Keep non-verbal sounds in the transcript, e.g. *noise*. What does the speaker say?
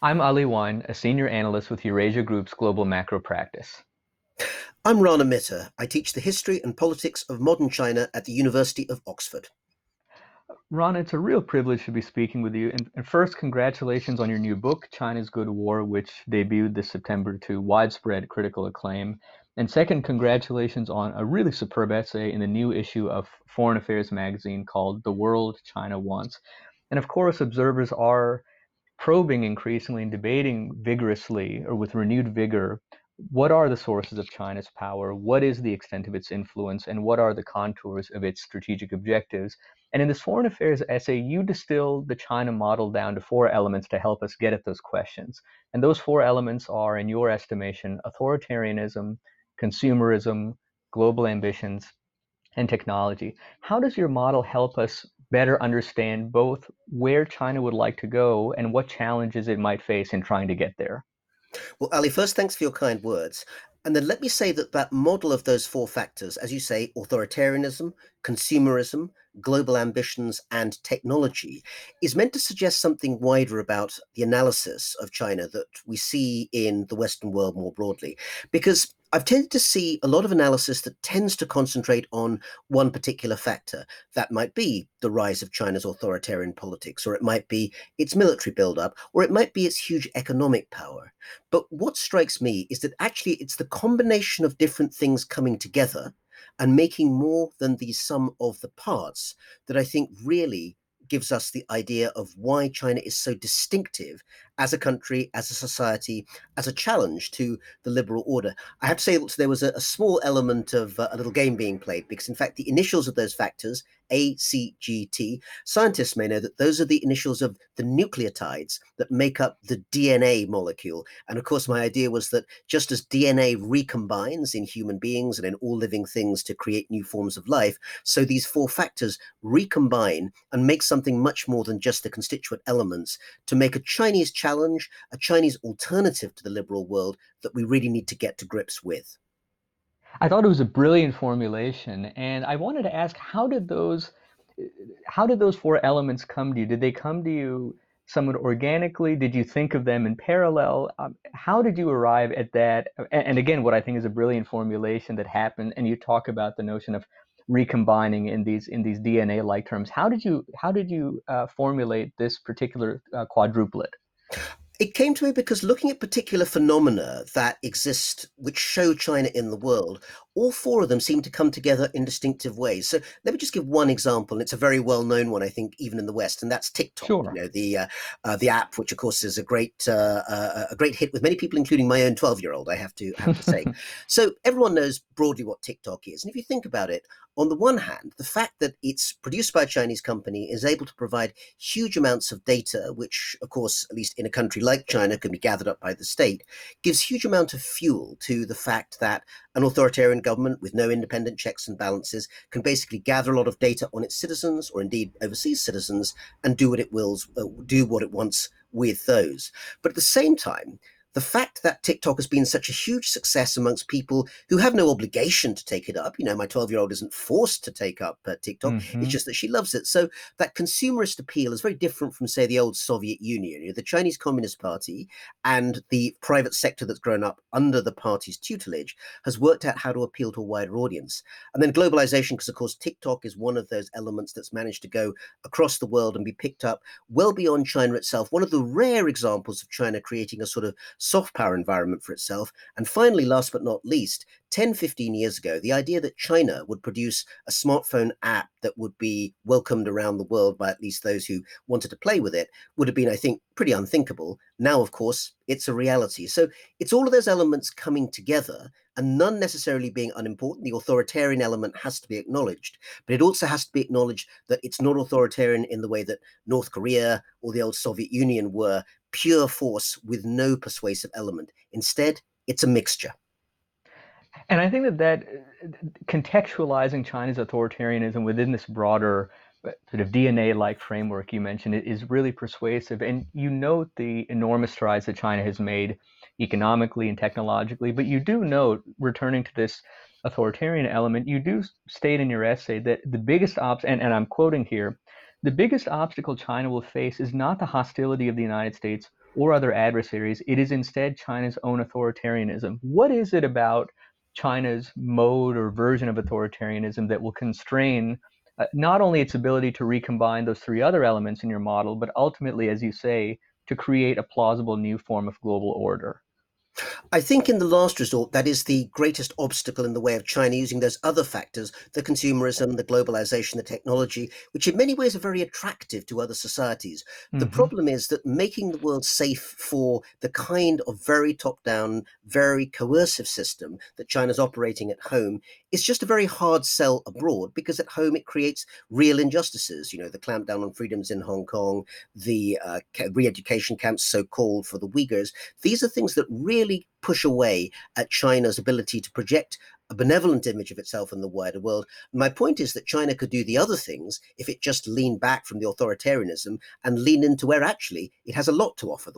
I'm Ali Wyne, a senior analyst with Eurasia Group's Global Macro Practice. I'm Rana Mitter. I teach the history and politics of modern China at the University of Oxford. Rana, it's a real privilege to be speaking with you. And, and, first, congratulations on your new book, China's Good War, which debuted this September to widespread critical acclaim. And second, congratulations on a really superb essay in the new issue of Foreign Affairs magazine called The World China Wants. And of course, observers are probing increasingly and debating vigorously or with renewed vigor what are the sources of China's power, what is the extent of its influence, and what are the contours of its strategic objectives. And in this foreign affairs essay, you distill the China model down to four elements to help us get at those questions. And those four elements are, in your estimation, authoritarianism, consumerism, global ambitions, and technology. How does your model help us better understand both where China would like to go and what challenges it might face in trying to get there? Well, Ali, first, thanks for your kind words. And then let me say that that model of those four factors, as you say, authoritarianism, consumerism, global ambitions, and technology, is meant to suggest something wider about the analysis of China that we see in the Western world more broadly. Because I've tended to see a lot of analysis that tends to concentrate on one particular factor. That might be the rise of China's authoritarian politics, or it might be its military buildup, or it might be its huge economic power. But what strikes me is that actually it's the combination of different things coming together and making more than the sum of the parts that I think really gives us the idea of why China is so distinctive as a country, as a society, as a challenge to the liberal order. I have to say that there was a, a small element of uh, a little game being played because, in fact, the initials of those factors, ACGT, scientists may know that those are the initials of the nucleotides that make up the DNA molecule. And of course, my idea was that just as DNA recombines in human beings and in all living things to create new forms of life, so these four factors recombine and make something much more than just the constituent elements to make a Chinese challenge challenge, a Chinese alternative to the liberal world that we really need to get to grips with. I thought it was a brilliant formulation, and I wanted to ask how did those how did those four elements come to you? Did they come to you somewhat organically? Did you think of them in parallel? Um, how did you arrive at that? And, and, again, what I think is a brilliant formulation that happened, and you talk about the notion of recombining in these in these DNA-like terms. How did you how did you uh, formulate this particular uh, quadruplet? It came to me because looking at particular phenomena that exist, which show China in the world, all four of them seem to come together in distinctive ways. So let me just give one example, and it's a very well-known one, I think, even in the West, and that's TikTok. Sure. You know, the uh, uh, the app, which of course is a great uh, uh a great hit with many people, including my own twelve-year-old. I have to have to say. *laughs* so everyone knows broadly what TikTok is, and if you think about it, on the one hand, the fact that it's produced by a Chinese company is able to provide huge amounts of data, which, of course, at least in a country like China, can be gathered up by the state, gives huge amount of fuel to the fact that an authoritarian government with no independent checks and balances can basically gather a lot of data on its citizens, or indeed overseas citizens, and do what it wills, uh, do what it wants with those. But at the same time, the fact that TikTok has been such a huge success amongst people who have no obligation to take it up, you know, my 12 year old isn't forced to take up uh, TikTok, mm-hmm. it's just that she loves it. So that consumerist appeal is very different from, say, the old Soviet Union. You know, the Chinese Communist Party and the private sector that's grown up under the party's tutelage has worked out how to appeal to a wider audience. And then globalization, because of course, TikTok is one of those elements that's managed to go across the world and be picked up well beyond China itself. One of the rare examples of China creating a sort of soft power environment for itself. And finally, last but not least, 10, 15 years ago, the idea that China would produce a smartphone app that would be welcomed around the world by at least those who wanted to play with it would have been, I think, pretty unthinkable. Now, of course, it's a reality. So it's all of those elements coming together and none necessarily being unimportant. The authoritarian element has to be acknowledged, but it also has to be acknowledged that it's not authoritarian in the way that North Korea or the old Soviet Union were pure force with no persuasive element. Instead, it's a mixture. And I think that that contextualizing China's authoritarianism within this broader uh, sort of DNA-like framework you mentioned is really persuasive. And you note the enormous strides that China has made economically and technologically, but you do note, returning to this authoritarian element, you do state in your essay that the biggest obstacle, and, and I'm quoting here, the biggest obstacle China will face is not the hostility of the United States or other adversaries. It is instead China's own authoritarianism. What is it about China's mode or version of authoritarianism that will constrain uh, not only its ability to recombine those three other elements in your model, but ultimately, as you say, to create a plausible new form of global order? I think in the last resort, that is the greatest obstacle in the way of China using those other factors, the consumerism, the globalization, the technology, which in many ways are very attractive to other societies. Mm-hmm. The problem is that making the world safe for the kind of very top down, very coercive system that China's operating at home is just a very hard sell abroad because at home it creates real injustices. You know, the clampdown on freedoms in Hong Kong, the uh, re education camps, so called, for the Uyghurs. These are things that really push away at China's ability to project a benevolent image of itself in the wider world. My point is that China could do the other things if it just leaned back from the authoritarianism and lean into where actually it has a lot to offer the world.